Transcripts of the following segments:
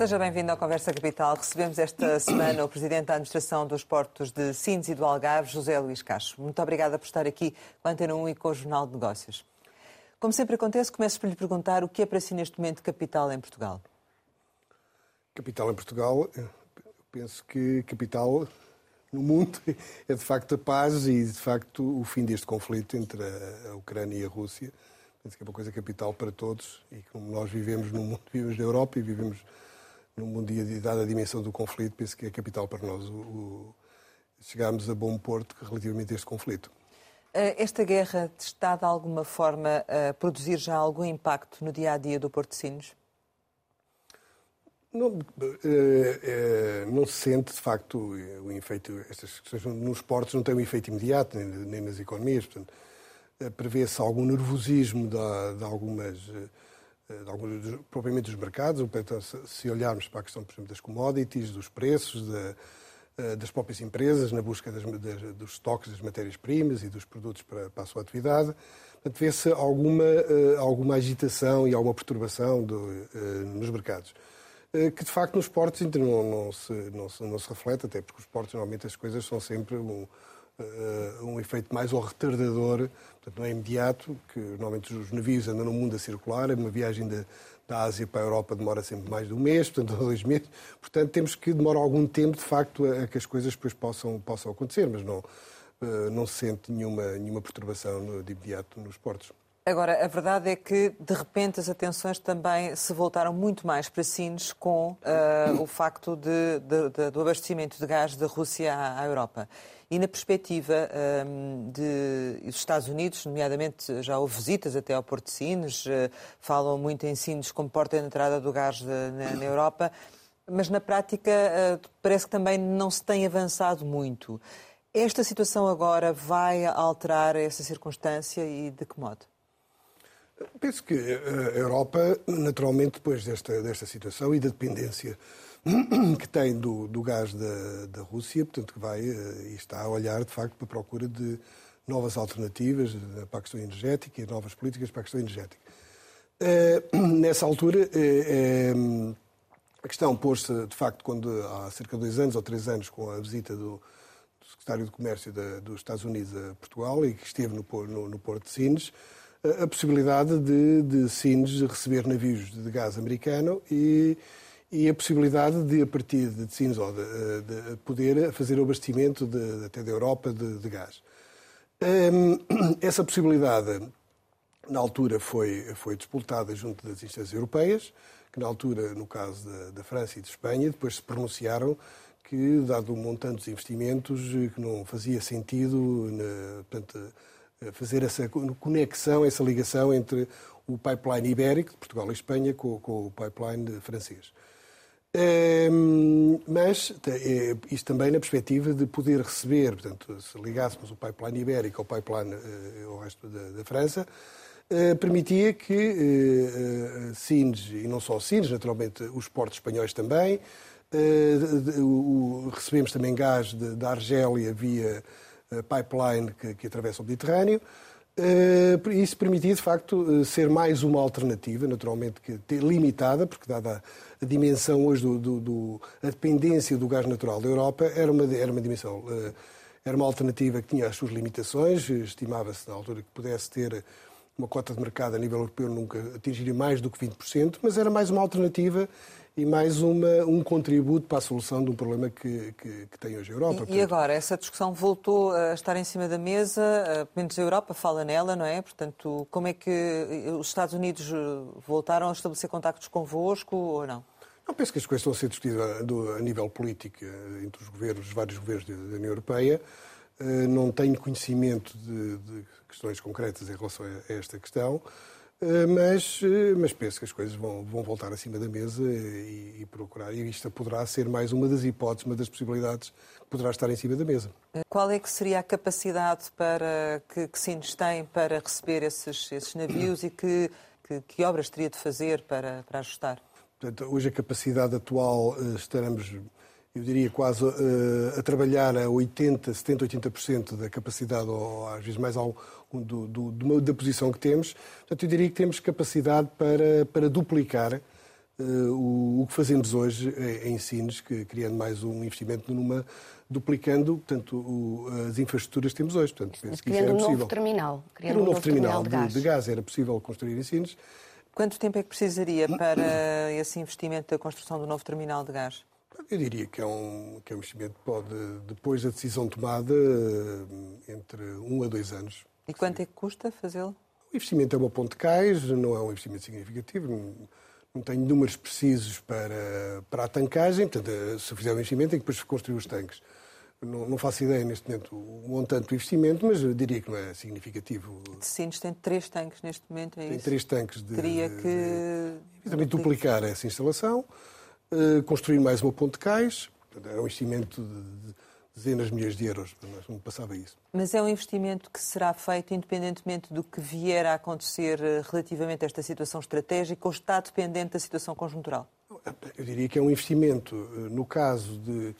Seja bem-vindo à Conversa Capital. Recebemos esta semana o Presidente da Administração dos Portos de Sines e do Algarve, José Luís Cacho. Muito obrigada por estar aqui com a Antena 1 e com o Jornal de Negócios. Como sempre acontece, começo por lhe perguntar o que é para si neste momento capital em Portugal. Capital em Portugal, penso que capital no mundo é de facto a paz e de facto o fim deste conflito entre a Ucrânia e a Rússia. Penso que é uma coisa capital para todos e como nós vivemos no mundo, vivemos na Europa e vivemos no mundo e dada a dimensão do conflito, penso que é capital para nós o, o chegarmos a bom porto relativamente a este conflito. Eh, esta guerra está de alguma forma a produzir já algum impacto no dia a dia do Porto de Sinos? Não, é, é, não se sente, de facto, o efeito. Estas questões nos portos não têm um efeito imediato, nem, nem nas economias. Portanto, prevê-se algum nervosismo de, de algumas. De alguns, propriamente dos mercados, se olharmos para a questão, por exemplo, das commodities, dos preços, de, das próprias empresas, na busca das, das, dos estoques das matérias-primas e dos produtos para, para a sua atividade, vê-se alguma, alguma agitação e alguma perturbação do, nos mercados. Eh, que de facto nos portos ainda não, não, se, não, se, não se reflete, até porque os portos normalmente as coisas são sempre um, uh, um efeito mais ao retardador, portanto não é imediato, que normalmente os navios andam no mundo a circular, uma viagem de, da Ásia para a Europa demora sempre mais de um mês, portanto dois meses, portanto temos que demorar algum tempo de facto a, a que as coisas depois possam, possam acontecer, mas não, uh, não se sente nenhuma, nenhuma perturbação de imediato nos portos. Agora, a verdade é que, de repente, as atenções também se voltaram muito mais para Sines com uh, o facto de, de, de, do abastecimento de gás da Rússia à, à Europa. E na perspectiva um, de, dos Estados Unidos, nomeadamente já houve visitas até ao Porto de Sines, uh, falam muito em Sines como porta de entrada do gás de, na, na, Europa, mas na prática uh, parece que também não se tem avançado muito. Esta situação agora vai alterar essa circunstância e de que modo? Penso que a Europa, naturalmente, depois desta, desta situação e da dependência que tem do, do gás da, da Rússia, portanto, que vai eh, e está a olhar, de facto, para a procura de novas alternativas para a questão energética e novas políticas para a questão energética. Eh, nessa altura, eh, a questão pôs-se, de facto, quando há cerca de dois anos ou três anos, com a visita do, do secretário de Comércio da, dos Estados Unidos a Portugal e que esteve no, no, no Porto de Sines, a possibilidade de, de Sines receber navios de gás americano e, e a possibilidade de, a partir de ou de, de poder fazer o abastecimento de, até da Europa de, de gás. Um, essa possibilidade, na altura, foi, foi disputada junto das instâncias europeias, que na altura, no caso da, da França e de Espanha, depois se pronunciaram que, dado o montante dos investimentos, que não fazia sentido, na, portanto, fazer essa conexão, essa ligação entre o pipeline ibérico, de Portugal e Espanha, com, com o pipeline francês. Mas é, isto também na perspectiva de poder receber, portanto, se ligássemos o pipeline ibérico ao pipeline uh, ao resto da, da França, uh, permitia que uh, Sines, e não só Sines, naturalmente os portos espanhóis também, recebemos também gás da Argélia via pipeline que, que atravessa o Mediterrâneo. Uh, isso permitia, de facto, eh, ser mais uma alternativa, naturalmente limitada, porque dada a dimensão hoje do, do, do a dependência do gás natural da Europa, era uma, era uma dimensão, uh, era uma alternativa que tinha as suas limitações, estimava-se na altura que pudesse ter uma cota de mercado a nível europeu nunca atingiria mais do que 20%, mas era mais uma alternativa e mais uma, um contributo para a solução de um problema que, que, que tem hoje a Europa. E, e, agora, essa discussão voltou a estar em cima da mesa, pelo menos a Europa fala nela, não é? Portanto, como é que os Estados Unidos voltaram a estabelecer contactos convosco ou não? Não penso que as coisas estão a ser discutidas a, a nível político entre os governos, os vários governos da União Europeia. Eh, não tenho conhecimento de, de questões concretas em relação a esta questão. Eh, mas, eh, mas penso que as coisas vão, vão voltar acima da mesa e, e, procurar. E isto poderá ser mais uma das hipóteses, uma das possibilidades que poderá estar em cima da mesa. Qual é que seria a capacidade para que, que Sines tem para receber esses, esses navios e que, que, que, obras teria de fazer para, para ajustar? Portanto, hoje a capacidade atual eh, estaremos eu diria quase a trabalhar a 80, 70, 80% da capacidade, ou às vezes mais ao, do, do, da posição que temos. Portanto, eu diria que temos capacidade para, para duplicar uh, o, o, que fazemos hoje em Sines, que, criando mais um investimento numa duplicando portanto, o, as infraestruturas que temos hoje. Portanto, penso que isso era um possível. novo terminal. Criando um, um novo, terminal, terminal de, de, gás. Era possível construir em Sines. Quanto tempo é que precisaria para esse investimento da construção do novo terminal de gás? Eu diria que é um, que é um investimento que pode, depois da decisão tomada, eh, entre um a dois anos. E quanto é que custa fazê-lo? O investimento é uma ponte de cais, não é um investimento significativo, não, tenho números precisos para, para a tancagem, portanto, eh, se fizer o investimento, tem que depois construir os tanques. Não, não, faço ideia neste momento o montante do investimento, mas diria que não é significativo. De Sines tem três tanques neste momento, é tem isso? três tanques de. Teria que. De, também duplicar essa instalação, uh, construir mais uma ponte de cais, é um investimento de, dezenas de milhões de euros, não passava isso. Mas é um investimento que será feito independentemente do que vier a acontecer eh, relativamente a esta situação estratégica ou está dependente da situação conjuntural? Eu diria que é um investimento, eh, no caso de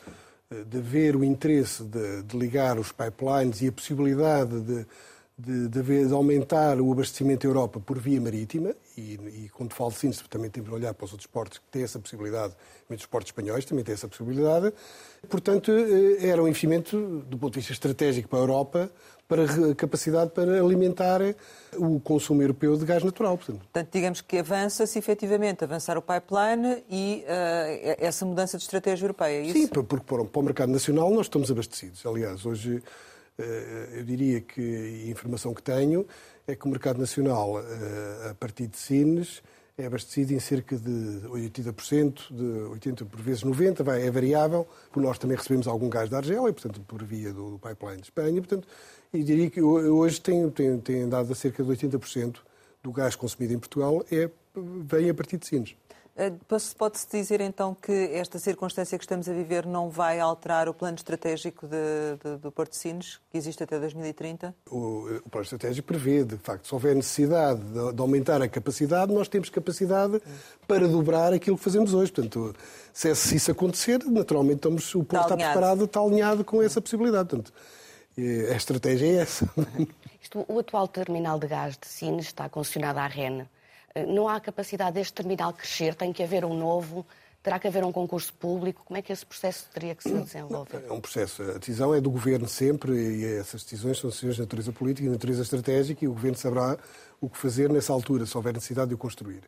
de ver o interesse de, de, ligar os pipelines e a possibilidade de, de, de, de aumentar o abastecimento da Europa por via marítima, e, e quando falo de síntese também temos de olhar para os outros portos que têm essa possibilidade, os portos espanhóis também têm essa possibilidade. Portanto, eh, era um investimento do ponto de vista estratégico para a Europa, para capacidade para alimentar o consumo europeu de gás natural. Portanto, portanto digamos que avança-se efetivamente avançar o pipeline e uh, essa mudança de estratégia europeia, é isso? Sim, porque para o mercado nacional nós estamos abastecidos. Aliás, hoje eu diria que a informação que tenho é que o mercado nacional, uh, a partir de Sines, é abastecido em cerca de 80%, de 80% por vezes 90%, vai, é variável, porque nós também recebemos algum gás da Argélia, portanto, por via do pipeline de Espanha, portanto, e diria que hoje tem, tem, tem dado a cerca de 80% do gás consumido em Portugal é, vem a partir de Sines. Eh, pode-se dizer então que esta circunstância que estamos a viver não vai alterar o plano estratégico de, de, do Porto de Sines, que existe até 2030? O, o, plano estratégico prevê, de facto, se houver necessidade de, de, aumentar a capacidade, nós temos capacidade para dobrar aquilo que fazemos hoje. Portanto, se, se isso acontecer, naturalmente estamos, o Porto está, está preparado, está alinhado com essa possibilidade. Portanto, a estratégia é essa. Isto, o atual terminal de gás de Sines está concessionado à REN. Eh, não há capacidade deste terminal crescer, tem que haver um novo, terá que haver um concurso público. Como é que esse processo teria que se desenvolver? É um processo. A decisão é do Governo sempre e essas decisões são decisões de natureza política e de natureza estratégica e o Governo saberá o que fazer nessa altura, se houver necessidade de o construir.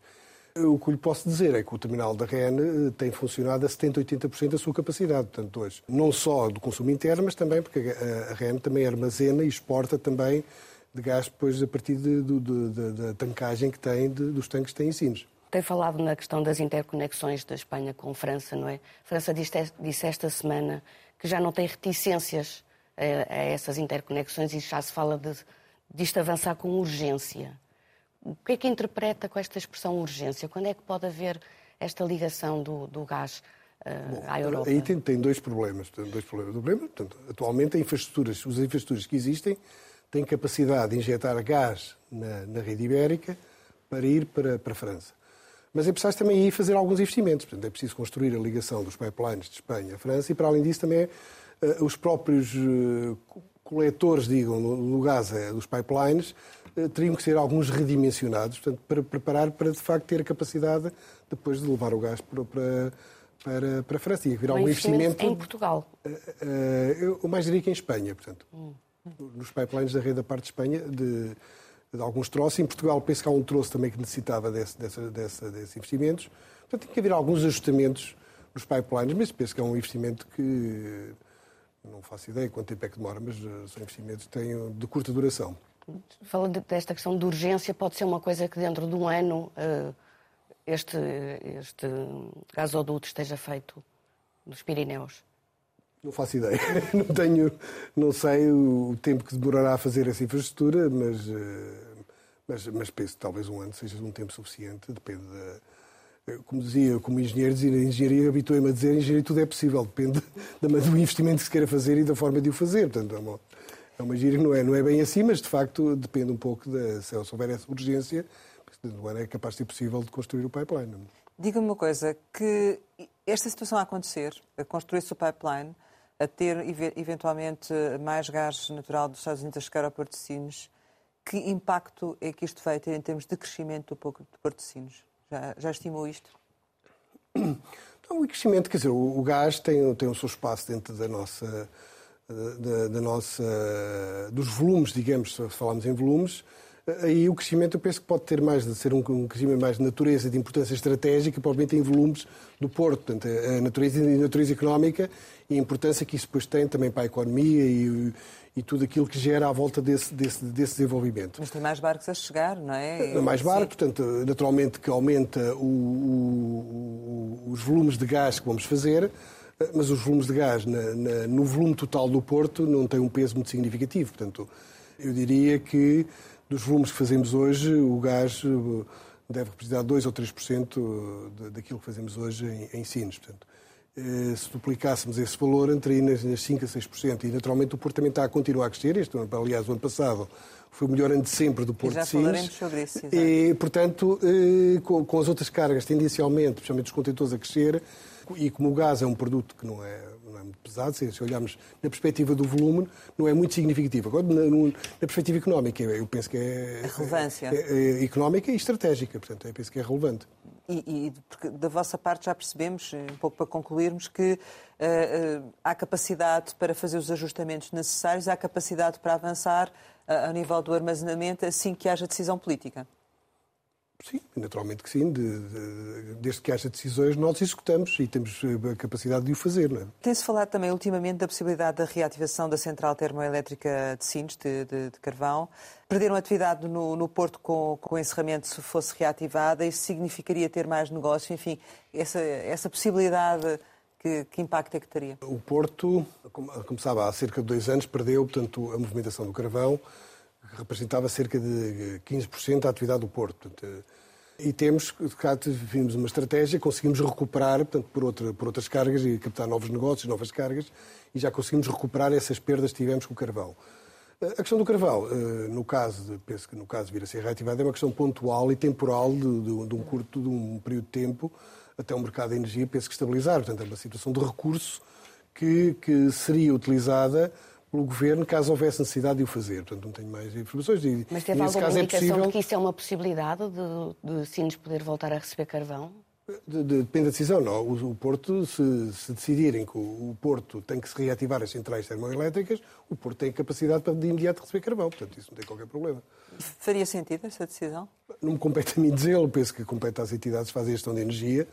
O que lhe posso dizer é que o terminal da REN eh, tem funcionado a 70%, 80% da sua capacidade, portanto, hoje. Não só do consumo interno, mas também porque a REN também armazena e exporta também de gás depois a partir de, de, de, da tancagem que tem, dos tanques que tem em Sines. Tem falado na questão das interconexões da Espanha com França, não é? A França disse, disse esta semana que já não tem reticências a, a essas interconexões e já se fala de, disto avançar com urgência. O que é que interpreta com esta expressão urgência? Quando é que pode haver esta ligação do, do gás uh, Bom, à Europa? Aí tem, tem dois problemas. Tem dois problemas. O problema, portanto, atualmente, infraestruturas, as infraestruturas que existem têm capacidade de injetar gás na, na rede ibérica para ir para, para a França. Mas é preciso também aí fazer alguns investimentos. Portanto, é preciso construir a ligação dos pipelines de Espanha à França e, para além disso, também uh, os próprios uh, coletores, digam, no, gás dos pipelines, eh, teriam que ser alguns redimensionados, portanto, para preparar para, de facto, ter a capacidade depois de levar o gás para, para, para, para a França. E algum investimento... Em Portugal? Uh, uh, eu mais diria que em Espanha, portanto. Hum. Nos pipelines da rede da parte de Espanha, de, de, alguns troços. Em Portugal, penso que há um troço também que necessitava desse, desses investimentos. Portanto, tem que haver alguns ajustamentos nos pipelines, mas penso que é um investimento que não faço ideia quanto tempo é que demora, mas são investimentos que têm de curta duração. Falando desta questão de urgência, pode ser uma coisa que dentro de um ano uh, este, este gasoduto esteja feito nos Pirineus? Não faço ideia. Não tenho, não sei o tempo que demorará a fazer essa infraestrutura, mas, uh, mas, mas penso que talvez um ano seja um tempo suficiente, depende da. Como dizia, como engenheiro, dizia, engenharia habituei-me a dizer, engenharia tudo é possível, depende do investimento que se queira fazer e da forma de o fazer. Portanto, é uma, é uma gira que não é, não é bem assim, mas de facto depende um pouco de se houver essa urgência, no ano é capaz de ser possível de construir o pipeline. Diga-me uma coisa, que esta situação a acontecer, a construir-se o pipeline, a ter eventualmente mais gás natural dos Estados Unidos a chegar ao Porto de Sines, que impacto é que isto vai ter em termos de crescimento do Porto de Sines? Já, já estimou isto? Então, o crescimento, quer dizer, o, o gás tem, tem o seu espaço dentro da nossa, da, da nossa, dos volumes, digamos, se falarmos em volumes, aí o crescimento eu penso que pode ter mais de ser um, um crescimento mais de natureza, de importância estratégica, provavelmente em volumes do Porto, portanto, a natureza, a natureza económica e a importância que isso depois tem também para a economia e, e tudo aquilo que gera à volta desse, desse, desse desenvolvimento. Mas tem mais barcos a chegar, não é? Mais barcos, portanto, naturalmente que aumenta o, o, os volumes de gás que vamos fazer, mas os volumes de gás na, na, no volume total do Porto não têm um peso muito significativo. Portanto, eu diria que dos volumes que fazemos hoje, o gás eh, deve representar 2 ou 3% daquilo que fazemos hoje em, em Sines. Portanto, eh, se duplicássemos esse valor, entraria nas 5% a 6%. E, naturalmente, o Porto também está a continuar a crescer. Este aliás, o ano passado foi o melhor ano de sempre do Porto já de Sines. sobre isso, exatamente. E, portanto, eh, com as outras cargas tendencialmente, especialmente os contentores a crescer, e como o gás é um produto que não é muito pesado, se olharmos na perspectiva do volume, não é muito significativo. Agora, na, na perspectiva económica, eu penso que é. A relevância. É, é, económica e estratégica, portanto, eu penso que é relevante. E, e porque da vossa parte já percebemos, um pouco para concluirmos, que uh, uh, há capacidade para fazer os ajustamentos necessários, há capacidade para avançar uh, ao nível do armazenamento assim que haja decisão política. Sim, naturalmente que sim. De, de, desde que haja decisões, nós executamos e temos a capacidade de o fazer. É? Tem-se falado também ultimamente da possibilidade da reativação da central termoelétrica de Sines, de, de, Carvão. Perderam atividade no, no Porto com, com o encerramento, se fosse reativada, isso significaria ter mais negócio? Enfim, essa, essa possibilidade, que, que impacto é que teria? O Porto, como, sabe, há cerca de dois anos perdeu, portanto, a movimentação do carvão representava cerca de 15% da atividade do Porto. Portanto, e temos, de facto, vimos uma estratégia, conseguimos recuperar, portanto, por, outra, por outras cargas e captar novos negócios, novas cargas, e já conseguimos recuperar essas perdas que tivemos com o carvão. A questão do carvão, eh, no caso, penso que no caso vir a ser reativado, é uma questão pontual e temporal de, de, de um curto, de um período de tempo, até o mercado de energia penso que estabilizar. Portanto, é uma situação de recurso que, que seria utilizada pelo Governo caso houvesse necessidade de o fazer. Portanto, não tenho mais informações. E, Mas teve alguma caso, é indicação é possível... de que isso é uma possibilidade de, de Sines poder voltar a receber carvão? De, de, depende da decisão, não. O, o Porto, se, se, decidirem que o, o, Porto tem que se reativar as centrais termoelétricas, o Porto tem capacidade para de imediato receber carvão. Portanto, isso não tem qualquer problema. Faria sentido essa decisão? Não me compete a mim dizê-lo. Penso que compete às entidades que fazem gestão de energia.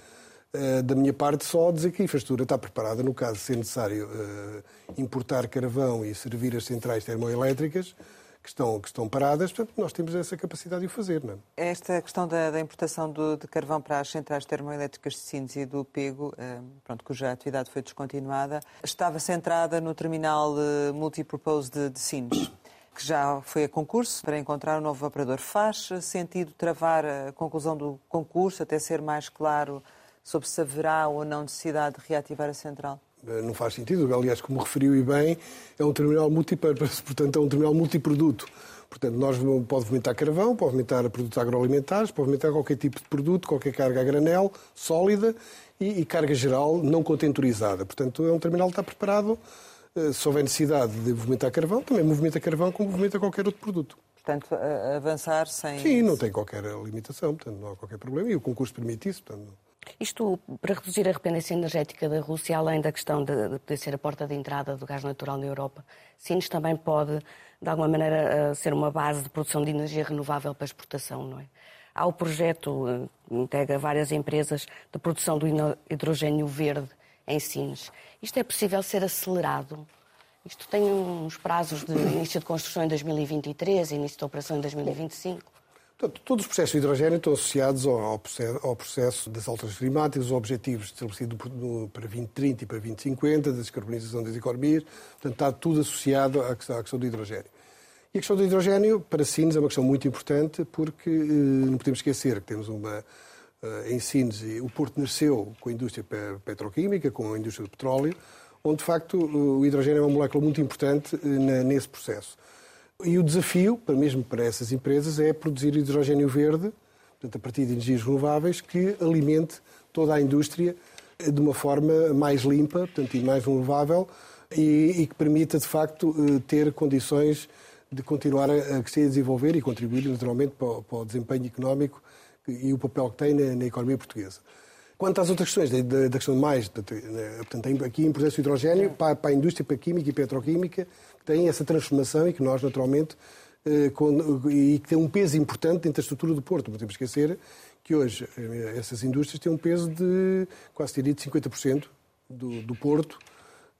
Uh, da minha parte, só dizer que a infraestrutura está preparada no caso de ser necessário uh, importar carvão e servir as centrais termoelétricas que estão, que estão paradas, portanto, nós temos essa capacidade de o fazer. Não é? Esta questão da, da importação do, de carvão para as centrais termoelétricas de Sines e do Pego, uh, pronto, cuja atividade foi descontinuada, estava centrada no terminal multipurpose de, de Sines que já foi a concurso para encontrar um novo operador. Faz sentido travar a conclusão do concurso até ser mais claro sobre se haverá ou não necessidade de reativar a central? Eh, não faz sentido. Aliás, como referiu e bem, é um terminal multipurpose, portanto, é um terminal multiproduto. Portanto, nós pode movimentar carvão, pode movimentar produtos agroalimentares, pode movimentar qualquer tipo de produto, qualquer carga a granel, sólida e, e carga geral não contentorizada. Portanto, é um terminal que está preparado. Eh, se houver necessidade de movimentar carvão, também movimenta carvão como movimenta qualquer outro produto. Portanto, avançar sem. Sim, não tem qualquer limitação, portanto, não há qualquer problema. E o concurso permite isso. Portanto, isto para reduzir a dependência energética da Rússia, além da questão de, de poder ser a porta de entrada do gás natural na Europa, Sines também pode, de alguma maneira, eh, ser uma base de produção de energia renovável para exportação, não é? Há o projeto, eh, que integra várias empresas, de produção do hidrogênio verde em Sines. Isto é possível ser acelerado? Isto tem uns prazos de início de construção em 2023, início de operação em 2025? Portanto, todos os processos de hidrogênio estão associados ao processo, das alterações climáticas, os objetivos estabelecidos para 2030 e para 2050, da descarbonização das economias. Portanto, está tudo associado à questão, do hidrogênio. E a questão do hidrogênio, para Sines, é uma questão muito importante, porque eh, não podemos esquecer que temos uma. Eh, em Sines, o Porto nasceu com a indústria petroquímica, com a indústria do petróleo, onde, de facto, o hidrogênio é uma molécula muito importante eh, nesse processo. E o desafio, mesmo para essas empresas, é produzir hidrogênio verde, portanto, a partir de energias renováveis, que alimente toda a indústria de uma forma mais limpa portanto, e mais renovável e, e que permita, de facto, eh, ter condições de continuar a crescer e desenvolver e contribuir, naturalmente, para o, para o desempenho económico e o papel que tem na, na economia portuguesa. Quanto às outras questões, da, da questão de mais, portanto, aqui importância do hidrogênio para, para, a indústria, para a química e petroquímica, que tem essa transformação e que nós, naturalmente, eh, e que tem um peso importante dentro da estrutura do Porto. Não podemos esquecer que hoje eh, essas indústrias têm um peso de quase diria de 50% do, do Porto,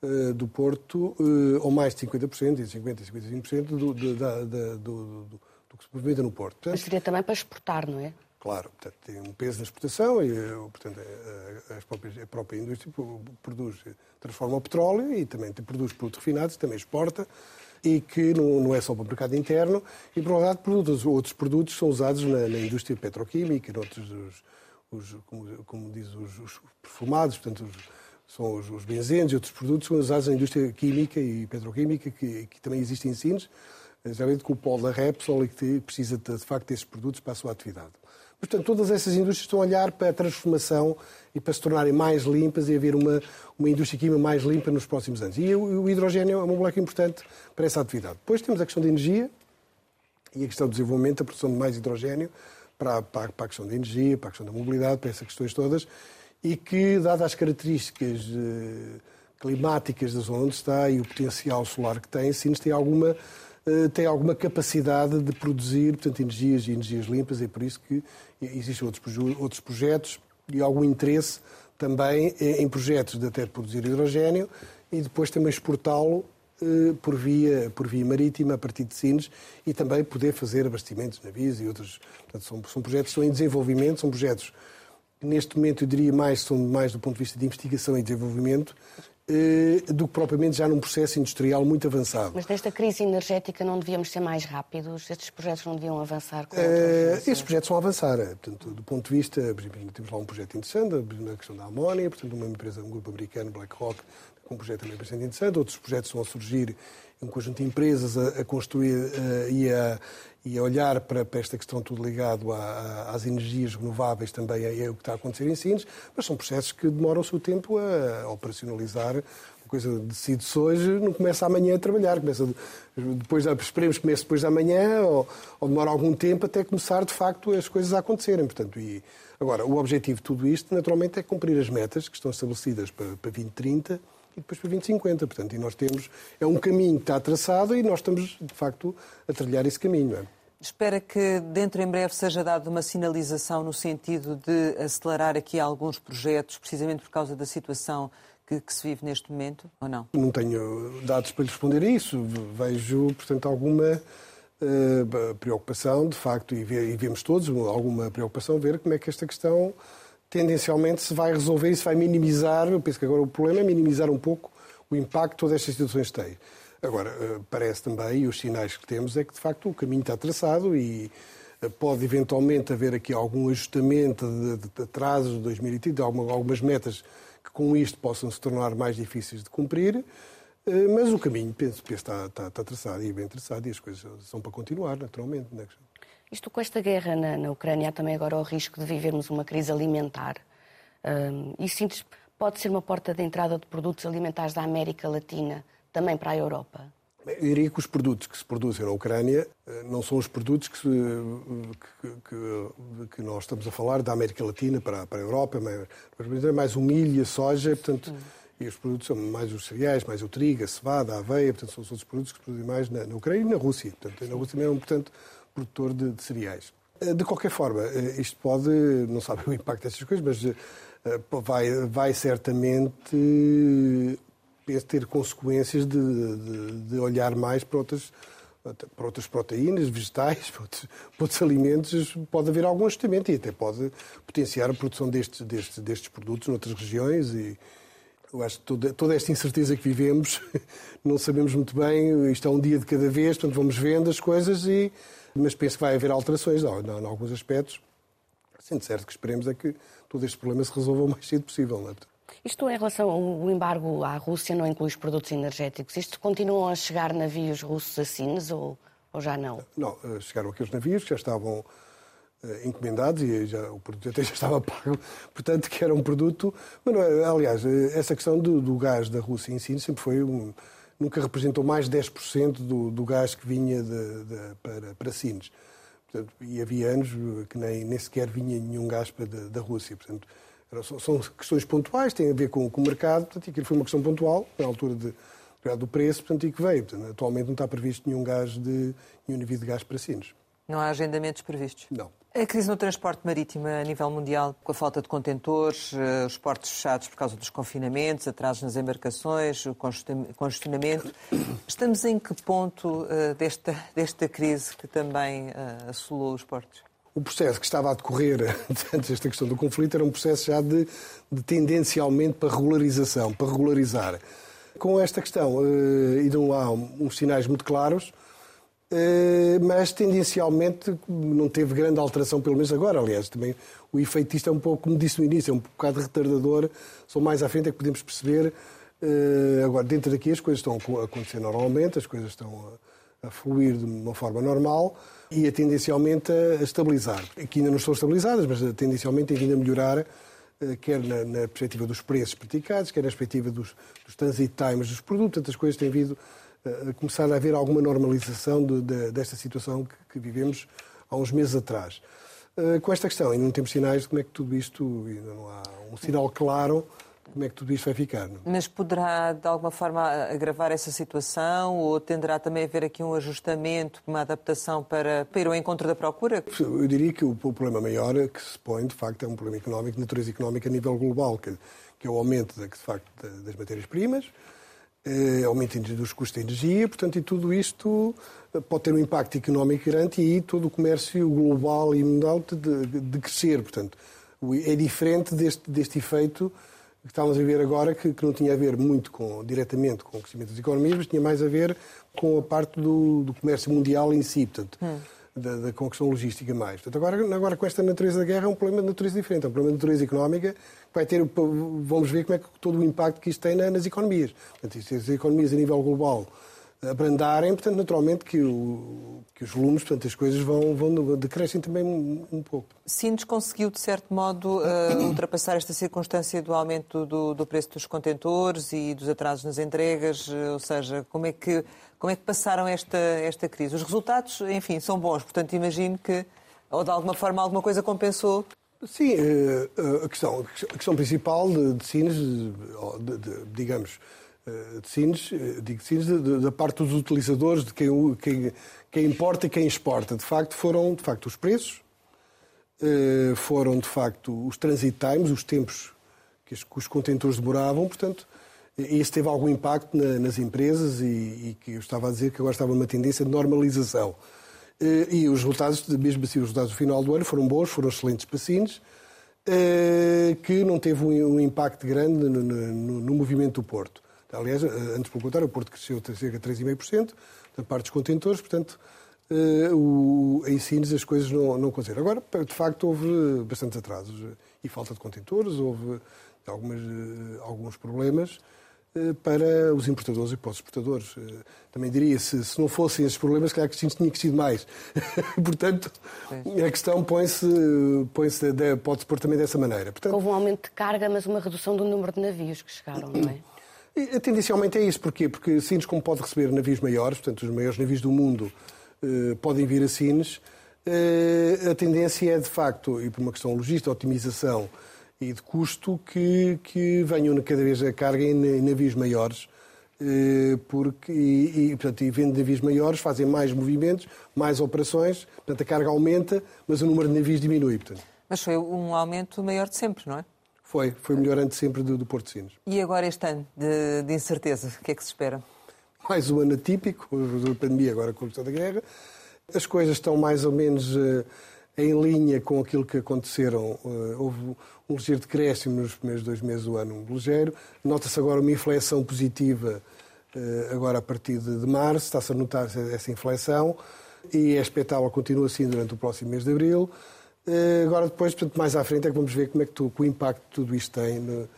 uh, do Porto ou mais de 50%, de 50% e 55% do, do, do, do, que se movimenta no Porto. Mas seria também para exportar, não é? Claro, portanto, tem um peso na exportação e portanto, a, próprias, a própria indústria produz, transforma o petróleo e também produz produtos refinados, também exporta e que não, não é só para o mercado interno e, por outro lado, produtos, outros produtos são usados na, na indústria petroquímica, noutros, os, os, como, como diz, os, os perfumados, portanto, os, são os, os benzenos e outros produtos são usados na indústria química e petroquímica, que, que também existe em Sines, exatamente com o polo da Repsol e que precisa, de, de facto, desses produtos para a sua atividade. Portanto, todas essas indústrias estão a olhar para a transformação e para se tornarem mais limpas e haver uma, uma indústria química mais limpa nos próximos anos. E o, hidrogênio é uma molécula importante para essa atividade. Depois temos a questão da energia e a questão do desenvolvimento, da produção de mais hidrogênio para, para, para a questão da energia, para a questão da mobilidade, para essas questões todas, e que, dadas as características eh, climáticas da zona onde está e o potencial solar que tem, sim, tem alguma tem alguma capacidade de produzir portanto, energias e energias limpas, é por isso que existem outros, outros projetos e algum interesse também em projetos de até produzir hidrogênio e depois também exportá-lo eh, por via, por via marítima a partir de Sines e também poder fazer abastecimentos de navios e outros. Portanto, são, são projetos que estão em desenvolvimento, são projetos que neste momento eu diria mais são mais do ponto de vista de investigação e desenvolvimento eh, do que propriamente já num processo industrial muito avançado. Mas nesta crise energética não devíamos ser mais rápidos? Estes projetos não deviam avançar com uh, Estes projetos vão avançar. Eh, portanto, do ponto de vista, por exemplo, temos lá um projeto interessante, na questão da amónia, portanto, uma empresa, um grupo americano, BlackRock, com um projeto também bastante interessante. Outros projetos vão surgir um conjunto de empresas a, a construir uh, e, a, e, a, olhar para, para, esta questão tudo ligado a, às energias renováveis também é, é, o que está a acontecer em Sines, mas são processos que demoram o seu tempo a, operacionalizar. Coisa decide-se hoje, não começa amanhã a trabalhar, começa depois, esperemos que comece depois de amanhã ou, ou demora algum tempo até começar de facto as coisas a acontecerem. Portanto, e, agora, o objetivo de tudo isto, naturalmente, é cumprir as metas que estão estabelecidas para, para 2030 e depois para 2050. Portanto, e nós temos, é um caminho que está traçado e nós estamos, de facto, a trilhar esse caminho. É? Espera que dentro em breve seja dada uma sinalização no sentido de acelerar aqui alguns projetos, precisamente por causa da situação que, que, se vive neste momento, ou não? Não tenho dados para lhe responder a isso. Vejo, portanto, alguma uh, preocupação, de facto, e, e, vemos todos alguma preocupação ver como é que esta questão tendencialmente se vai resolver e se vai minimizar. Eu penso que agora o problema é minimizar um pouco o impacto que todas estas situações têm. Agora, eh, parece também, e os sinais que temos, é que de facto o caminho está traçado e eh, pode eventualmente haver aqui algum ajustamento de, de atrasos de 2030, algumas metas que com isto possam se tornar mais difíceis de cumprir, eh, mas o caminho, penso, penso está, está, está traçado e bem traçado e as coisas são para continuar, naturalmente. Não é? Isto com esta guerra na, na Ucrânia há também agora o risco de vivermos uma crise alimentar. Um, isso pode ser uma porta de entrada de produtos alimentares da América Latina também para a Europa? Eu diria que os produtos que se produzem na Ucrânia eh, não são os produtos que, se, que, que, que, nós estamos a falar da América Latina para, para a Europa, mas é mais o milho e a soja, portanto, hum. e os produtos são mais os cereais, mais o trigo, a cevada, a aveia, portanto, são os outros produtos que se produzem mais na, na Ucrânia e na Rússia. Portanto, na Rússia um, portanto, produtor de, de cereais. Eh, de qualquer forma, eh, isto pode, não sabe o impacto destas coisas, mas eh, vai, vai certamente ter consequências de, de, de, olhar mais para outras, para outras proteínas, vegetais, para outros, para outros, alimentos. Pode haver algum ajustamento e até pode potenciar a produção destes, destes, destes produtos noutras regiões e, eu acho que toda, toda, esta incerteza que vivemos, não sabemos muito bem, isto é um dia de cada vez, portanto vamos vendo as coisas e, mas penso que vai haver alterações em alguns aspectos. Sendo certo que esperemos é que todo este problema se resolva o mais cedo possível. Não é? Isto em relação ao embargo à Rússia não inclui os produtos energéticos. Isto continuam a chegar navios russos a Sines ou, ou já não? Não, eh, chegaram aqueles navios que já estavam uh, encomendados e já, o produto até já estava pago, portanto que era um produto... Mas, é, aliás, eh, essa questão do, do, gás da Rússia em Sines sempre foi um nunca representou mais de 10% do, do gás que vinha de, de, para, para Sines. Portanto, e havia anos que nem, nem sequer vinha nenhum gás para, da, da Rússia. Portanto, São questões pontuais, têm a ver com, com o mercado, portanto, aquilo foi uma questão pontual, na altura de, do preço, portanto, e que veio. Portanto, atualmente não está previsto nenhum gás de nenhum nível de gás para Sines. Não há agendamentos previstos? Não. A crise no transporte marítimo a nível mundial, com a falta de contentores, eh, os portos fechados por causa dos confinamentos, atrasos nas embarcações, o congestionamento, estamos em que ponto uh, desta, desta crise que também uh, assolou os portos? O processo que estava a decorrer antes desta questão do conflito era um processo já de, de tendencialmente para regularização, para regularizar. Com esta questão, e não há uns sinais muito claros, eh, mas tendencialmente não teve grande alteração, pelo menos agora. Aliás, também o efeito disto é um pouco, como disse no início, é um bocado retardador. Só mais à frente é que podemos perceber. Eh, agora, dentro daqui as coisas estão a acontecer normalmente, as coisas estão a fluir de uma forma normal e a tendencialmente a estabilizar. Aqui ainda não estão estabilizadas, mas tendencialmente tem vindo a melhorar, eh, quer na, na perspectiva dos preços praticados, quer na perspectiva dos, dos transit times dos produtos. Tantas coisas têm vindo a começar a haver alguma normalização de, de, desta situação que, que, vivemos há uns meses atrás. Uh, com esta questão, ainda não temos sinais de como é que tudo isto, ainda não há um sinal claro de como é que tudo isto vai ficar. Não? Mas poderá, de alguma forma, agravar essa situação ou tenderá também a haver aqui um ajustamento, uma adaptação para, para ir ao encontro da procura? Eu diria que o, o problema maior que se põe, de facto, é um problema económico, de natureza económica a nível global, que, que é o aumento, de, de facto, das matérias-primas, eh, aumento dos custos de energia, portanto, e tudo isto eh, pode ter um impacto económico grande e todo o comércio global e mundial de, de crescer. Portanto, é diferente deste, deste efeito que estávamos a ver agora, que, que, não tinha a ver muito com, diretamente com o crescimento das economias, mas tinha mais a ver com a parte do, do comércio mundial em si, portanto, hum. Da, da questão logística mais. Portanto, agora, agora, com esta natureza da guerra, é um problema de natureza diferente, é um problema de natureza económica vai ter, vamos ver como é que todo o impacto que isto tem nas economias. Portanto, se as economias a nível global abrandarem, portanto, naturalmente que, o, que os volumes, portanto, as coisas vão, vão decrescem também um, um pouco. Sintes conseguiu, de certo modo, uh, ultrapassar esta circunstância do aumento do, do, preço dos contentores e dos atrasos nas entregas? Uh, ou seja, como é que, como é que passaram esta, esta crise? Os resultados, enfim, são bons, portanto, imagino que, ou de alguma forma, alguma coisa compensou Sim, eh, eh, a questão, a questão principal de, de Sines, de, de, digamos, eh, de Sines, digo Sines, da parte dos utilizadores, de quem, quem, quem importa e quem exporta, de facto, foram de facto os preços, foram de facto os transit times, os tempos que os contentores demoravam, portanto, isso teve algum impacto na, nas empresas e, e, que eu estava a dizer que agora estava uma tendência de normalização. Eh, e os resultados, mesmo assim, os resultados do final do ano foram bons, foram excelentes para Sines, eh, que não teve um impacto grande no, no, no movimento do Porto. Aliás, eh, antes pelo contrário, o Porto cresceu cerca de 3,5%, da parte dos contentores, portanto, o, em Sines as coisas não, não aconteceram. Agora, de facto, houve bastantes atrasos e falta de contentores, houve algumas, alguns problemas. Eh, para os importadores e para os exportadores. Eh, também diria, se, se não fossem esses problemas, claro que tinha crescido mais. Portanto, Sim. a questão põe-se, põe-se pode-se pôr também dessa maneira. Portanto, Houve um aumento de carga, mas uma redução do número de navios que chegaram, não é? Tendencialmente é isso. Porquê? Porque Sines, como pode receber navios maiores, portanto, os maiores navios do mundo eh, podem vir a Sines, eh, a tendência é, de facto, e por uma questão logística, otimização e de custo que, que venham cada vez a carga em navios maiores. Eh, porque, e, e, portanto, e vendo navios maiores, fazem mais movimentos, mais operações, portanto a carga aumenta, mas o número de navios diminui. Portanto. Mas foi um aumento maior de sempre, não é? Foi, foi melhorante sempre do, do Porto de Sines. E agora este ano de, de, incerteza, o que é que se espera? Mais um ano atípico, a pandemia agora com a questão da guerra. As coisas estão mais ou menos uh, em linha com aquilo que aconteceram. Uh, houve um ligeiro decréscimo nos primeiros dois meses do ano, um ligeiro. Nota-se agora uma inflexão positiva uh, agora a partir de, março, está-se a notar essa inflexão e é expectável continua assim durante o próximo mês de abril. Uh, agora depois, portanto, mais à frente é que vamos ver como é que, tu, que o impacto que tudo isto tem no,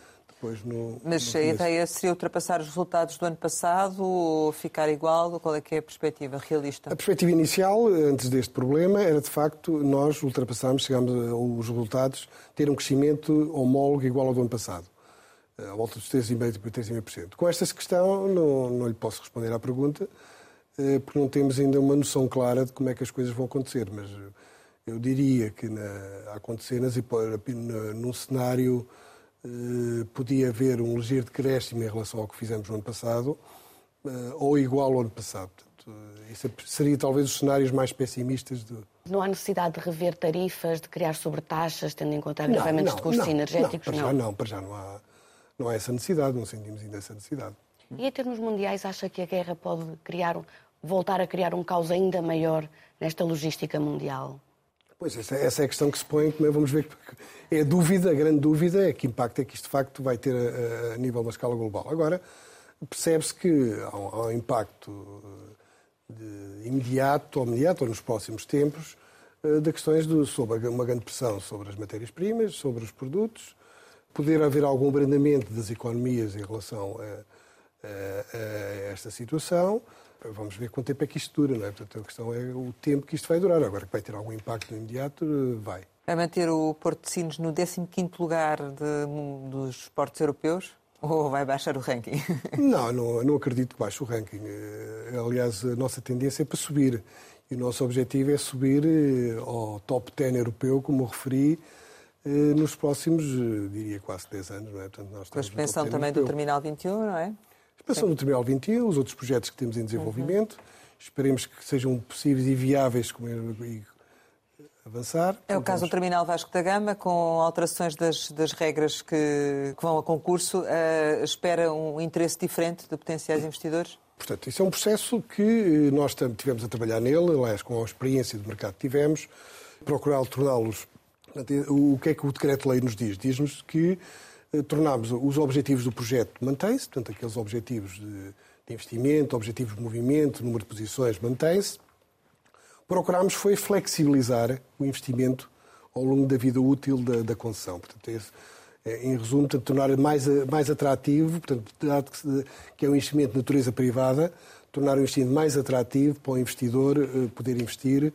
depois no. Mas no a ideia seria ultrapassar os resultados do ano passado ou ficar igual? Qual é que é a perspectiva realista? A perspectiva inicial, antes deste problema, era de facto nós ultrapassarmos, chegámos aos resultados, ter um crescimento homólogo igual ao do ano passado. Eh, à volta dos 3,5%. Com esta questão, não, não lhe posso responder à pergunta, eh, porque não temos ainda uma noção clara de como é que as coisas vão acontecer, mas eu diria que na, a acontecer nas, num cenário eh, podia haver um ligeiro decréscimo em relação ao que fizemos no ano passado, eh, ou igual ao ano passado. Eh, isso é, seria talvez os cenários mais pessimistas. De... Não há necessidade de rever tarifas, de criar sobretaxas, tendo em conta agravamentos de custos não, energéticos? Não, para já não, para já não há, não há essa necessidade, não sentimos ainda essa necessidade. E em termos mundiais, acha que a guerra pode criar, voltar a criar um caos ainda maior nesta logística mundial? Pois, essa, essa é a questão que se põe, vamos ver. É a dúvida, a grande dúvida é que impacto é que isto de facto vai ter a, a nível uma escala global. Agora, percebe-se que há um, há um impacto de, imediato ou imediato ou nos próximos tempos eh, de questões de, sobre uma grande pressão sobre as matérias-primas, sobre os produtos, poder haver algum abrandamento das economias em relação a, a, a esta situação Vamos ver quanto tempo é que isto dura, não é? Portanto, a questão é o tempo que isto vai durar. Agora, que vai ter algum impacto imediato, vai. Vai manter o Porto de Sines no 15º lugar de, dos portos europeus? Ou vai baixar o ranking? Não, não, não acredito que baixe o ranking. Eh, aliás, a nossa tendência é para subir. E o nosso objetivo é subir eh, ao top 10 europeu, como referi, eh, nos próximos, diria, quase 10 anos. Não é? Portanto, nós Com a expansão também europeu. do Terminal 21, não é? Expansão do Terminal 21, os outros projetos que temos em desenvolvimento. Uhum. Esperemos que sejam possíveis e viáveis como e avançar. É o caso do Terminal Vasco da Gama, com alterações das, das regras que, que, vão a concurso. Uh, espera um interesse diferente de potenciais investidores? Portanto, isso é um processo que eh, nós tivemos a trabalhar nele, aliás, com a experiência do mercado que tivemos, procurar torná-los. O que é que o decreto-lei nos diz? Diz-nos que tornámos os objetivos do projeto mantém-se, portanto, aqueles objetivos de, de, investimento, objetivos de movimento, número de posições mantém-se. Procurámos foi flexibilizar o investimento ao longo da vida útil da, da concessão. Portanto, esse, é, em resumo, portanto, tornar mais, mais atrativo, portanto, que é um investimento de natureza privada, tornar o investimento mais atrativo para o investidor eh, poder investir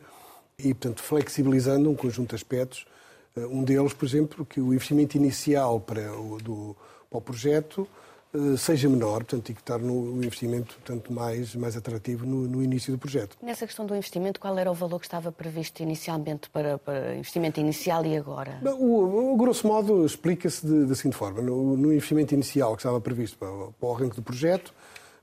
e, portanto, flexibilizando um conjunto de aspectos eh, um deles, por exemplo, que o investimento inicial para o, do, para o projeto eh, seja menor, portanto, e que estar no investimento portanto, mais, mais atrativo no, no, início do projeto. Nessa questão do investimento, qual era o valor que estava previsto inicialmente para, para investimento inicial e agora? O, o grosso modo, explica-se da seguinte forma. No, no, investimento inicial que estava previsto para, para o arranque do projeto,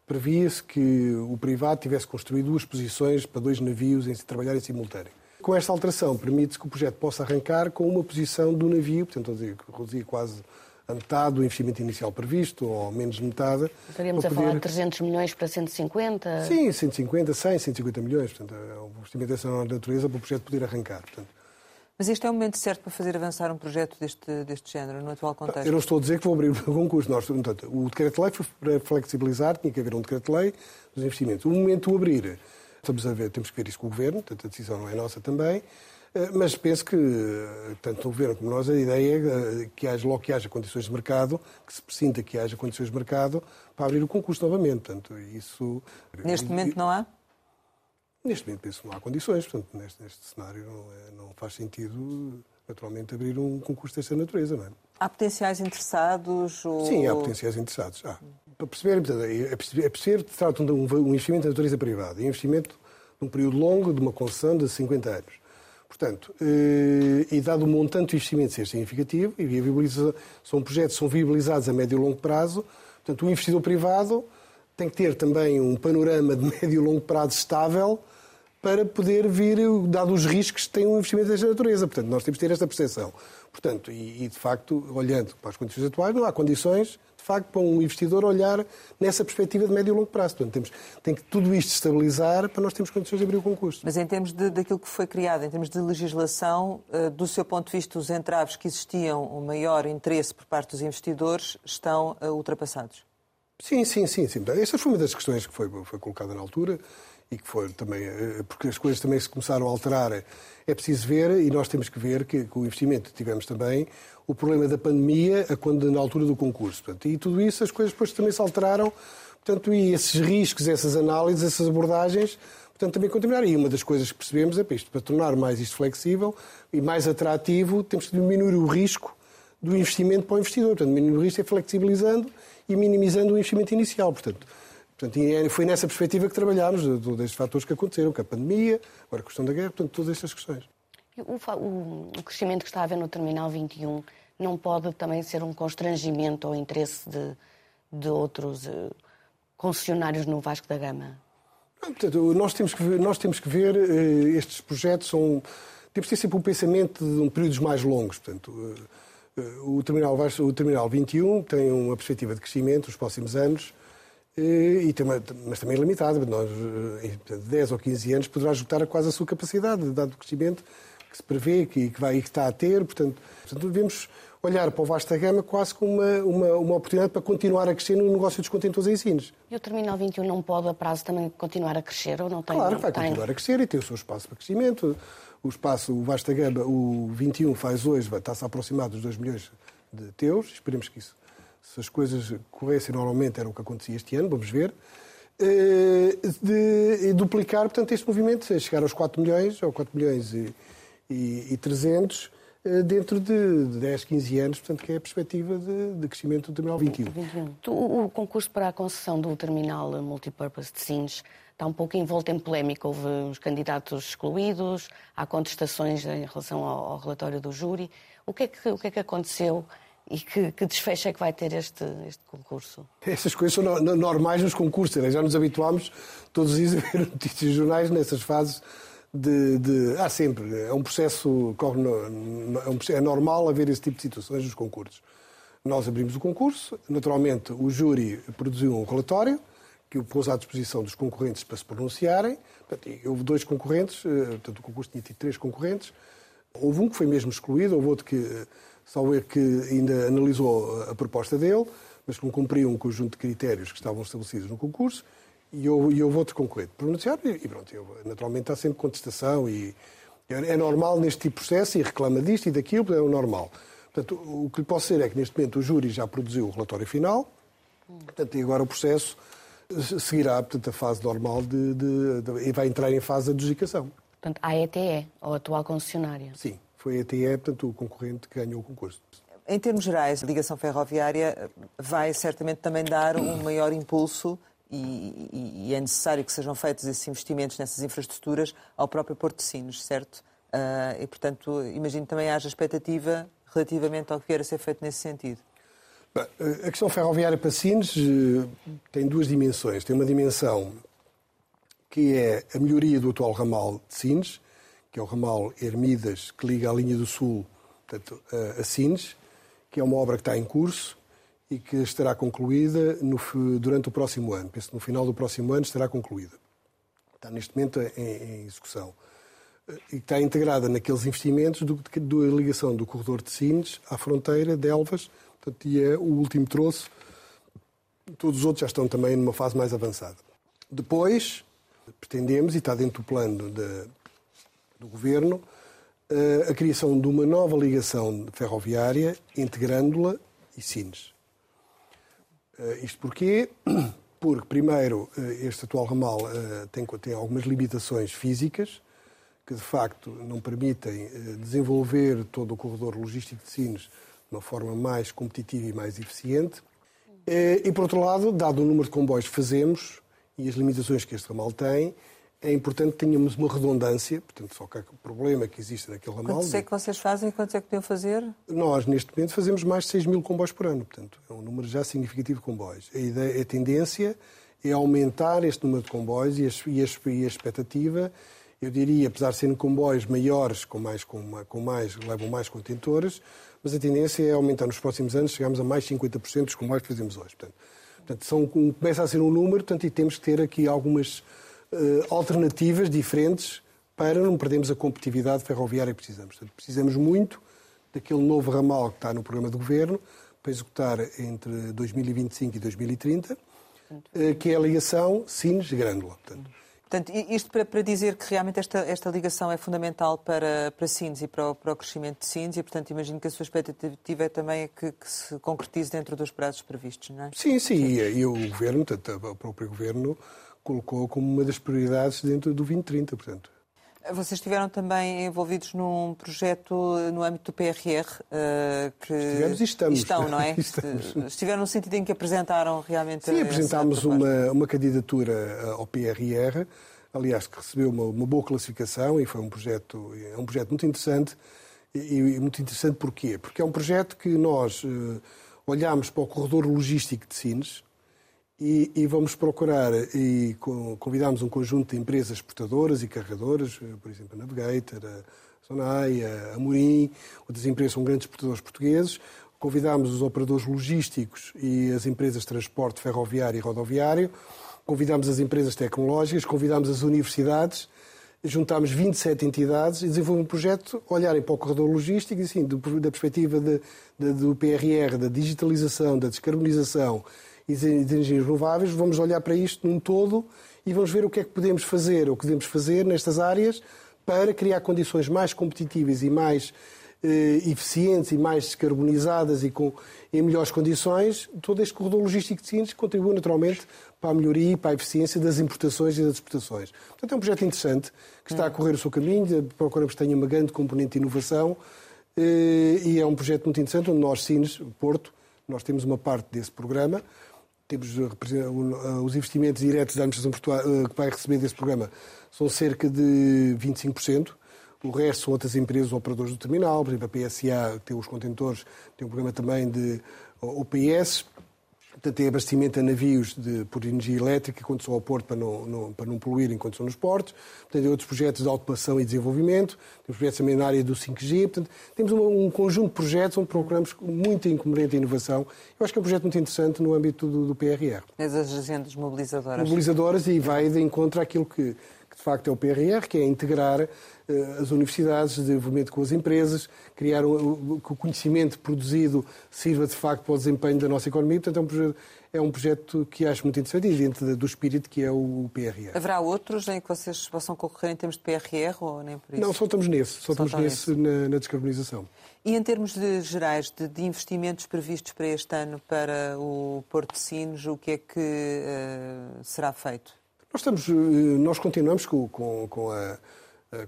previa-se que o privado tivesse construído duas posições para dois navios em se trabalhar em simultâneo. Com esta alteração, permite-se que o projeto possa arrancar com uma posição do navio, portanto, reduzir quase a metade do investimento inicial previsto, ou menos de metade. Estaríamos a poder... falar de 300 milhões para 150? Sim, 150, 100, 150 milhões. Portanto, é um investimento dessa natureza para o projeto poder arrancar. Portanto, mas este é o momento certo para fazer avançar um projeto deste, deste género, no atual contexto? Eu não estou a dizer que vou abrir um concurso. Nós, portanto, o decreto-lei foi para flexibilizar, tinha que haver um decreto-lei dos investimentos. O momento de abrir Estamos a ver, temos que ver isso com o Governo, portanto a decisão não é nossa também, eh, mas penso que, eh, tanto o Governo como nós, a ideia é que haja, logo que haja condições de mercado, que se presinta que haja condições de mercado para abrir o concurso novamente. Portanto, isso... Neste momento não há? Neste momento penso que não há condições, portanto, neste, neste cenário não, não, faz sentido, naturalmente, abrir um concurso desta natureza, não é? Há potenciais interessados? Ou... Sim, há potenciais interessados. Há para perceber, é preciso, é preciso trata de um, investimento de natureza privada, um investimento de um período longo, de uma concessão de 50 anos. Portanto, eh, e dado o montante de investimento ser significativo, e são projetos que são viabilizados a médio e longo prazo, portanto, o investidor privado tem que ter também um panorama de médio e longo prazo estável para poder vir, dado os riscos que tem um investimento desta natureza. Portanto, nós temos que ter esta percepção. Portanto, e, e de facto, olhando para as condições atuais, não há condições facto, para um investidor olhar nessa perspectiva de médio e longo prazo. Portanto, temos, tem que tudo isto estabilizar para nós termos condições de abrir o concurso. Mas em termos de, daquilo que foi criado, em termos de legislação, eh, do seu ponto de vista, os entraves que existiam, o maior interesse por parte dos investidores, estão eh, ultrapassados? Sim, sim, sim. sim. Esta foi uma das questões que foi, foi colocada na altura e que foi também, eh, porque as coisas também se começaram a alterar. É preciso ver, e nós temos que ver que, que o investimento tivemos também, o problema da pandemia, a quando, na altura do concurso. Portanto, e tudo isso, as coisas depois também se alteraram. Portanto, e esses riscos, essas análises, essas abordagens, portanto, também continuaram. E uma das coisas que percebemos é para isto, para tornar mais isto flexível e mais atrativo, temos que diminuir o risco do investimento para o investidor. Portanto, diminuir o risco é flexibilizando e minimizando o investimento inicial. Portanto, Portanto, é, foi nessa perspectiva que trabalhámos, de, de, destes fatores que aconteceram, que a pandemia, agora a questão da guerra, portanto, todas estas questões. O, o, o, crescimento que está a haver no Terminal 21 não pode também ser um constrangimento ao interesse de, de outros uh, concessionários no Vasco da Gama? Portanto, nós temos que ver, nós temos que ver uh, estes projetos são temos que ter sempre um pensamento de um períodos mais longos. Portanto, uh, o terminal, o terminal 21 tem uma perspectiva de crescimento nos próximos anos e tem uma, mas também limitada. Nós, em 10 ou 15 anos, poderá esgotar quase a sua capacidade, dado o crescimento que se prevê, que, que, vai, que está a ter. Portanto, portanto, devemos olhar para o Vasta Gama quase como uma, uma, uma, oportunidade para continuar a crescer no negócio dos contentores e ensinos. E o Terminal 21 não pode, a prazo, também continuar a crescer ou não tem? Claro, vai tem... continuar a crescer e tem o seu espaço para crescimento. O espaço, o Vasta Gama, o 21 faz hoje, está-se a aproximar dos 2 milhões de teus. Esperemos que isso, se as coisas corressem normalmente, era o que acontecia este ano, vamos ver. Eh, de, duplicar, portanto, este movimento, chegar aos 4 milhões, ou 4 milhões e, e, e 300, eh, dentro de 10, 15 anos, portanto, que é a perspectiva de, de crescimento do Terminal 21. 21. O, o concurso para a concessão do Terminal Multipurpose de Sines está um pouco envolto em polémica. Houve os candidatos excluídos, há contestações em relação ao, ao relatório do júri. O que é que, o que, é que aconteceu e que, que, desfecho é que vai ter este, este concurso? Essas coisas são normais nos concursos. Já nos habituámos todos os dias a ver notícias de jornais nessas fases de, de, há sempre, é um processo, no, é, é normal haver esse tipo de situações nos concursos. Nós abrimos o concurso, naturalmente o júri produziu um relatório que o pôs à disposição dos concorrentes para se pronunciarem. Portanto, houve dois concorrentes, eh, portanto o concurso tinha tido três concorrentes. Houve um que foi mesmo excluído, houve outro que, eh, salvo que ainda analisou a proposta dele, mas que não cumpriu um conjunto de critérios que estavam estabelecidos no concurso e eu, eu vou-te concorrente pronunciar e, e pronto, eu, naturalmente há sempre contestação e é, é normal neste tipo de processo e reclama disto e daquilo, é o normal. Portanto, o que lhe posso dizer é que neste momento o júri já produziu o relatório final, portanto, e agora o processo seguirá portanto, a fase normal de, de, de, e vai entrar em fase de adjudicação. Portanto, a ETE, ou atual concessionária. Sim, foi a ETE, portanto, o concorrente que ganhou o concurso. Em termos gerais, a ligação ferroviária vai certamente também dar um maior impulso e, e, é necessário que sejam feitos esses investimentos nessas infraestruturas ao próprio Porto de Sines, certo? Uh, e, portanto, imagino também haja expectativa relativamente ao que vier a ser feito nesse sentido. Bem, a questão ferroviária para Sines eh, tem duas dimensões. Tem uma dimensão que é a melhoria do atual ramal de Sines, que é o ramal Hermidas, que liga a linha do Sul portanto, a Sines, que é uma obra que está em curso e que estará concluída no, durante o próximo ano. Penso que no final do próximo ano estará concluída. Está neste momento em, em execução. E está integrada naqueles investimentos da ligação do corredor de Sines à fronteira de Elvas, portanto, e é o último troço. Todos os outros já estão também numa fase mais avançada. Depois, pretendemos, e está dentro do plano de, do Governo, eh, a criação de uma nova ligação ferroviária, integrando-la e Sines. Uh, isto porquê? Porque, primeiro, uh, este atual ramal tem, tem algumas limitações físicas que, de facto, não permitem desenvolver todo o corredor logístico de Sines de uma forma mais competitiva e mais eficiente. E, por outro lado, dado o número de comboios que fazemos e as limitações que este ramal tem, é importante que tenhamos uma redundância, portanto, só que o problema que existe naquele ramal... Quantos é que vocês fazem e quantos é que podiam fazer? Nós, neste momento, fazemos mais de 6 mil comboios por ano, portanto, é um número já significativo de comboios. A, ideia, a tendência é aumentar este número de comboios e a, e a, e a expectativa, eu diria, apesar de serem comboios maiores, com mais, com, com mais, levam mais contentores, mas a tendência é aumentar nos próximos anos, chegamos a mais 50% dos comboios que fazemos hoje. Portanto, portanto são, começa a ser um número, portanto, e temos que ter aqui algumas alternativas diferentes para não perdermos a competitividade ferroviária que precisamos. Portanto, precisamos muito daquele novo ramal que está no programa de governo para executar entre 2025 e 2030, eh, que é a ligação Sines-Grândola. Portanto, Portanto, isto para, dizer que realmente esta, esta ligação é fundamental para, para Sines e para o, para o crescimento de Sines e, portanto, imagino que a sua expectativa é também que, que se concretize dentro dos prazos previstos, não é? Sim, sim. E, e, o Governo, o próprio Governo, colocou como uma das prioridades dentro do 2030, portanto. Vocês estiveram também envolvidos num projeto no âmbito do PRR uh, que Estivemos e estamos. estão, não é? estamos. Estiveram no sentido em que apresentaram realmente. Sim, apresentámos uma, uma candidatura ao PRR, aliás, que recebeu uma, uma boa classificação e foi um projeto, é um projeto muito interessante. E, e muito interessante porquê? Porque é um projeto que nós uh, olhamos para o corredor logístico de Sines e, e vamos procurar e convidamos um conjunto de empresas exportadoras e carregadoras, eh, por exemplo, a Navigator, a Sonai, a Amorim, outras empresas são grandes exportadores portugueses. Convidámos os operadores logísticos e as empresas de transporte ferroviário e rodoviário, convidámos as empresas tecnológicas, convidámos as universidades juntámos 27 entidades e desenvolvemos um projeto, olharem para o corredor logístico e, assim, da perspectiva de, de, do PRR, da digitalização, da descarbonização e de, energias renováveis, vamos olhar para isto num todo e vamos ver o que é que podemos fazer, o que devemos fazer nestas áreas para criar condições mais competitivas e mais eh, eficientes e mais descarbonizadas e com, em melhores condições, todo este corredor logístico de Sines contribui naturalmente para a melhoria e para a eficiência das importações e das exportações. Portanto, é um projeto interessante que está a correr o seu caminho, procuramos que tenha uma grande componente de inovação eh, e é um projeto muito interessante onde nós, Sines, Porto, nós temos uma parte desse programa, temos eh, os investimentos diretos da administração que vai receber desse programa são cerca de 25%. O resto são outras empresas, operadores do terminal, por exemplo, a PSA tem os contentores, tem um programa também de OPS, portanto, tem abastecimento a navios de, por energia elétrica quando são ao porto para não, não, para não poluir enquanto são nos portos. Portanto, tem outros projetos de automação e desenvolvimento. Temos projetos também na área do 5G. Portanto, temos um, um conjunto de projetos onde procuramos muita incoerente inovação. Eu acho que é um projeto muito interessante no âmbito do, do PRR. As agendas mobilizadoras. Mobilizadoras e vai de encontro àquilo que que de facto é o PRR, que é integrar as universidades, desenvolvimento com as empresas, criar que o conhecimento produzido sirva de facto para o desempenho da nossa economia. Portanto, é um projeto, é um projeto que acho muito interessante e dentro do espírito que é o PRR. Haverá outros em que vocês possam concorrer em termos de PRR ou nem por isso? Não, só estamos nesse, só, só estamos nesse na, na, descarbonização. E em termos de, gerais de, de, investimentos previstos para este ano para o Porto de Sines, o que é que uh, será feito? Nós, estamos, eh, nós continuamos com, com, com, a,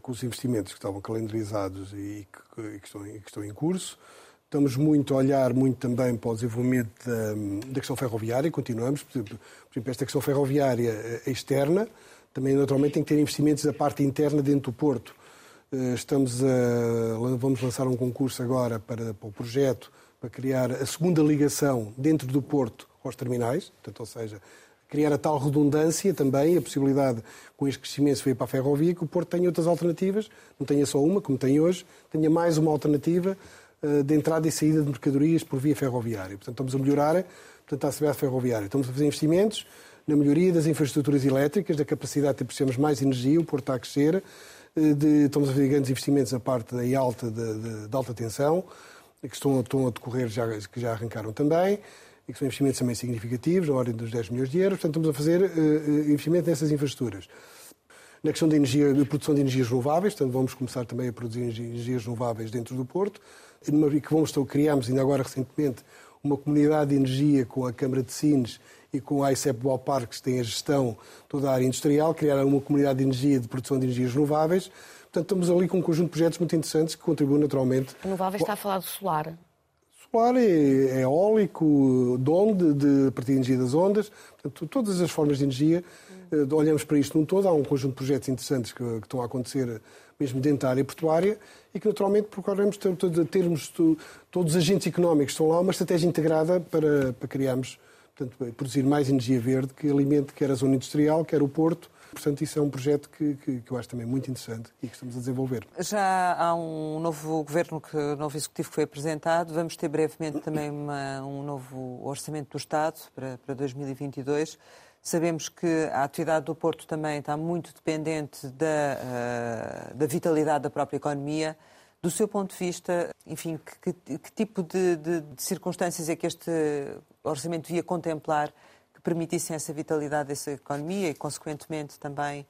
com, os investimentos que estavam calendarizados e que, que, estão, que estão em curso. Estamos muito a olhar muito também para o desenvolvimento da, da questão ferroviária, continuamos. Por exemplo, por exemplo, esta questão ferroviária eh, externa, também naturalmente tem que ter investimentos da parte interna dentro do Porto. Eh, estamos a, vamos lançar um concurso agora para, para o projeto para criar a segunda ligação dentro do Porto aos terminais, portanto, ou seja, criar a tal redundância também, a possibilidade, com este crescimento, se vir para a ferrovia, que o Porto tenha outras alternativas, não tenha só uma, como tem hoje, tenha mais uma alternativa uh, de entrada e saída de mercadorias por via ferroviária. Portanto, estamos a melhorar portanto, a cidade ferroviária. Estamos a fazer investimentos na melhoria das infraestruturas elétricas, da capacidade de ter mais energia, o Porto está a crescer, uh, de, estamos a fazer grandes investimentos na parte da alta, de, de, de alta tensão, que estão, estão a decorrer, já, que já arrancaram também e que são investimentos também significativos, na ordem dos 10 milhões de euros. Portanto, estamos a fazer uh, investimento nessas infraestruturas. Na questão da energia, de produção de energias renováveis, portanto, vamos começar também a produzir energias renováveis dentro do Porto, e que vamos, criámos ainda agora recentemente uma comunidade de energia com a Câmara de Sines e com a ICEP Ballparks, que tem a gestão toda a área industrial, criar uma comunidade de energia de produção de energias renováveis. Portanto, estamos ali com um conjunto de projetos muito interessantes que contribuem naturalmente. Renováveis está a falar de solar solar, é, eólico, de onde, de, a partir da energia das ondas, portanto, todas as formas de energia. Uh, olhamos para isto num todo, há um conjunto de projetos interessantes que, que, estão a acontecer mesmo dentro da área portuária e que naturalmente procuramos ter, termos todos os agentes económicos que estão lá uma estratégia integrada para, para criarmos, portanto, produzir mais energia verde que alimente quer a zona industrial, quer o porto, Portanto, isso é um projeto que, que, que, eu acho também muito interessante e que estamos a desenvolver. Já há um novo governo, que, um novo executivo que foi apresentado. Vamos ter brevemente também uma, um novo orçamento do Estado para, para 2022. Sabemos que a atividade do Porto também está muito dependente da, uh, da vitalidade da própria economia. Do seu ponto de vista, enfim, que, que tipo de, de, de circunstâncias é que este orçamento devia contemplar permitissem essa vitalidade dessa economia e, consequentemente, também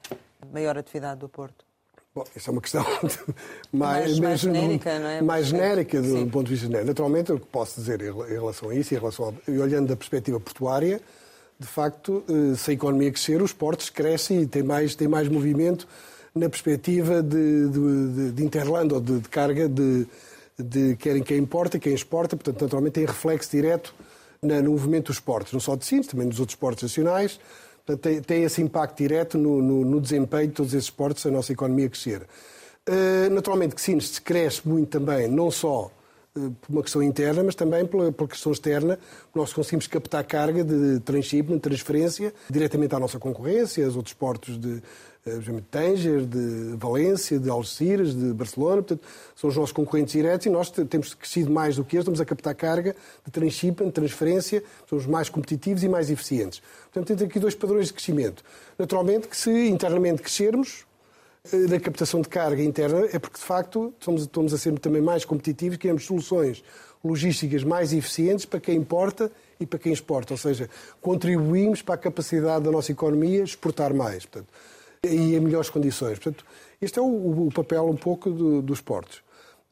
maior atividade do Porto? Bom, essa é uma questão mais, mais, mais genérica, não é? Mais genérica do Sim. ponto de vista genérico. Naturalmente, o que posso dizer em relação a isso, em relação a, e olhando da perspectiva portuária, de facto, eh, se a economia crescer, os portos crescem e tem mais, tem mais movimento na perspectiva de, de, de Interland ou de, de carga de, de querem quem importa, quem exporta, portanto, naturalmente tem reflexo direto no movimento dos portos, não só de Sines, também dos outros portos nacionais. Portanto, tem, tem esse impacto direto no, no, no, desempenho de todos esses esportes, a nossa economia crescer. Uh, naturalmente que Sines cresce muito também, não só uh, por uma questão interna, mas também pela, pela, questão externa. Nós conseguimos captar carga de transshipment, transferência, diretamente à nossa concorrência, aos outros portos de, de Tanger, de Valência, de Algeciras, de Barcelona. Portanto, são os nossos concorrentes diretos e nós temos crescido mais do que eles, estamos a captar carga de transshipment, transferência, somos mais competitivos e mais eficientes. Portanto, temos aqui dois padrões de crescimento. Naturalmente que se internamente crescermos, da eh, captação de carga interna é porque, de facto, estamos, estamos a ser também mais competitivos, queremos soluções logísticas mais eficientes para quem importa e para quem exporta. Ou seja, contribuímos para a capacidade da nossa economia exportar mais portanto, e em melhores condições. Portanto, este é o, o papel um pouco do, dos portos.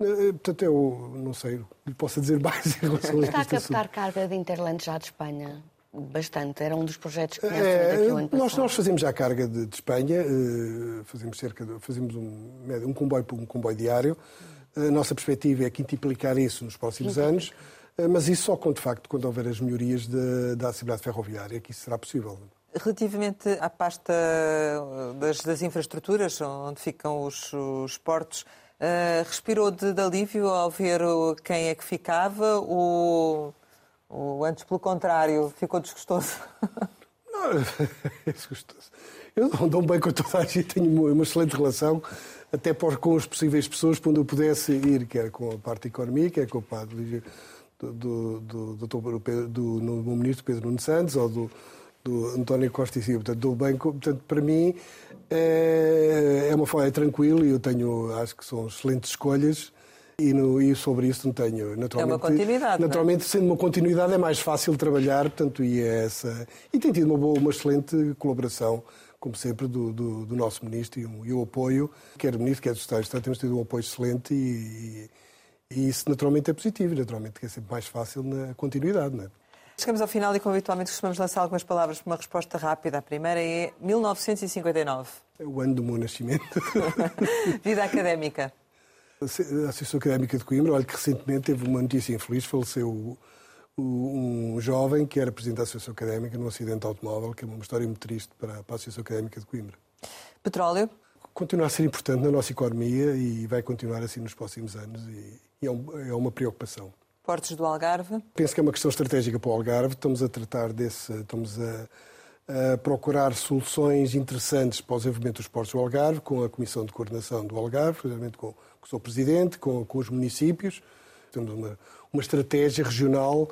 Eh, portanto, eu não sei, lhe posso dizer mais em relação a Está a captar carga de Interland já de Espanha? bastante. Era um dos projetos que é, nós, nós fazemos já a carga de, de Espanha, fazemos cerca de, fazemos um, um comboio um comboio diário. A nossa perspectiva é quintuplicar isso nos próximos anos, mas isso só quando, de facto, quando houver as melhorias de, da acessibilidade ferroviária, que isso será possível. Relativamente à pasta das, das infraestruturas, onde ficam os, os portos, uh, respirou de, de alívio ao ver quem é que ficava? Ou ou antes, pelo contrário, ficou desgostoso? Não, é desgostoso. Eu dou bem com toda a gente, tenho uma excelente relação, até com as possíveis pessoas, onde eu pudesse ir, quer com a parte económica, quer com a parte do, do, do, do, do, do novo ministro Pedro Nuno Santos ou do, do António Costa e Silva. Portanto, dou bem, portanto, para mim é, é uma forma é tranquilo e eu tenho, acho que são excelentes escolhas e, no, e, sobre isso não tenho. Naturalmente, é uma continuidade. É? Naturalmente, é? sendo uma continuidade, é mais fácil trabalhar, portanto, e é essa. E tem tido uma boa, uma excelente colaboração, como sempre, do, do, do nosso ministro e, e, o apoio, quer o ministro, quer o secretário de Estado, temos tido um apoio excelente e, e, isso naturalmente é positivo, naturalmente que é sempre mais fácil na continuidade, não é? Chegamos ao final e, como habitualmente, costumamos lançar algumas palavras para uma resposta rápida. A primeira é 1959. É o ano do meu nascimento. Vida académica. A Associação Académica de Coimbra, olha que recentemente teve uma notícia infeliz, faleceu um jovem que era presidente da Associação Académica num acidente automóvel, que é uma história muito triste para a Associação Académica de Coimbra. Petróleo? Continua a ser importante na nossa economia e vai continuar assim nos próximos anos e, é, é uma preocupação. Portos do Algarve? Penso que é uma questão estratégica para o Algarve. Estamos a tratar desse, estamos a, a procurar soluções interessantes para o desenvolvimento dos portos do Algarve, com a Comissão de Coordenação do Algarve, realmente com que sou presidente, com, com os municípios. Temos uma, uma estratégia regional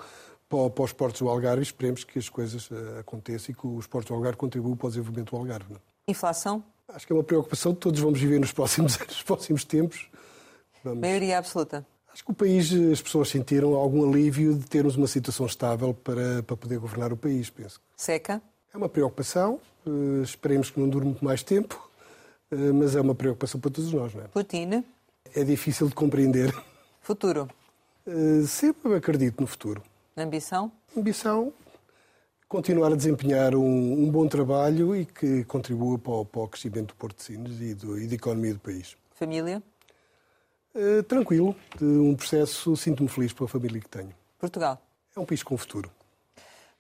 para, para os portos do Algarve e esperemos que as coisas uh, aconteçam e que os portos do Algarve contribuam para o desenvolvimento do Algarve. Não? É? Inflação? Acho que é uma preocupação que todos vamos viver nos próximos nos próximos tempos. Vamos... Maioria absoluta? Acho que o país, as pessoas sentiram algum alívio de termos uma situação estável para, para poder governar o país, penso. Seca? É uma preocupação, uh, esperemos que não dure muito mais tempo, uh, mas é uma preocupação para todos nós, não é? Putin? é difícil de compreender. Futuro? Uh, sempre acredito no futuro. Ambição? Ambição, continuar a desempenhar um, um bom trabalho e que contribua para o, para o, crescimento do Porto de Sines e, do, e da economia do país. Família? Uh, tranquilo, de um processo, sinto-me feliz pela família que tenho. Portugal? É um país com futuro.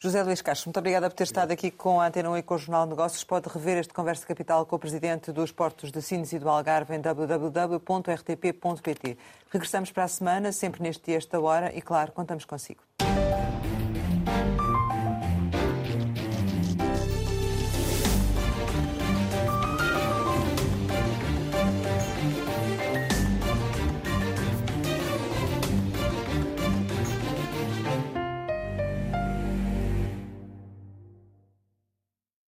José Luís Castro, muito obrigada por ter estado aqui com a Antena 1 e com o Jornal de Negócios. Pode rever este Conversa Capital com o Presidente dos Portos de Sines e do Algarve em www.rtp.pt. Regressamos para a semana, sempre neste dia, esta hora, e claro, contamos consigo.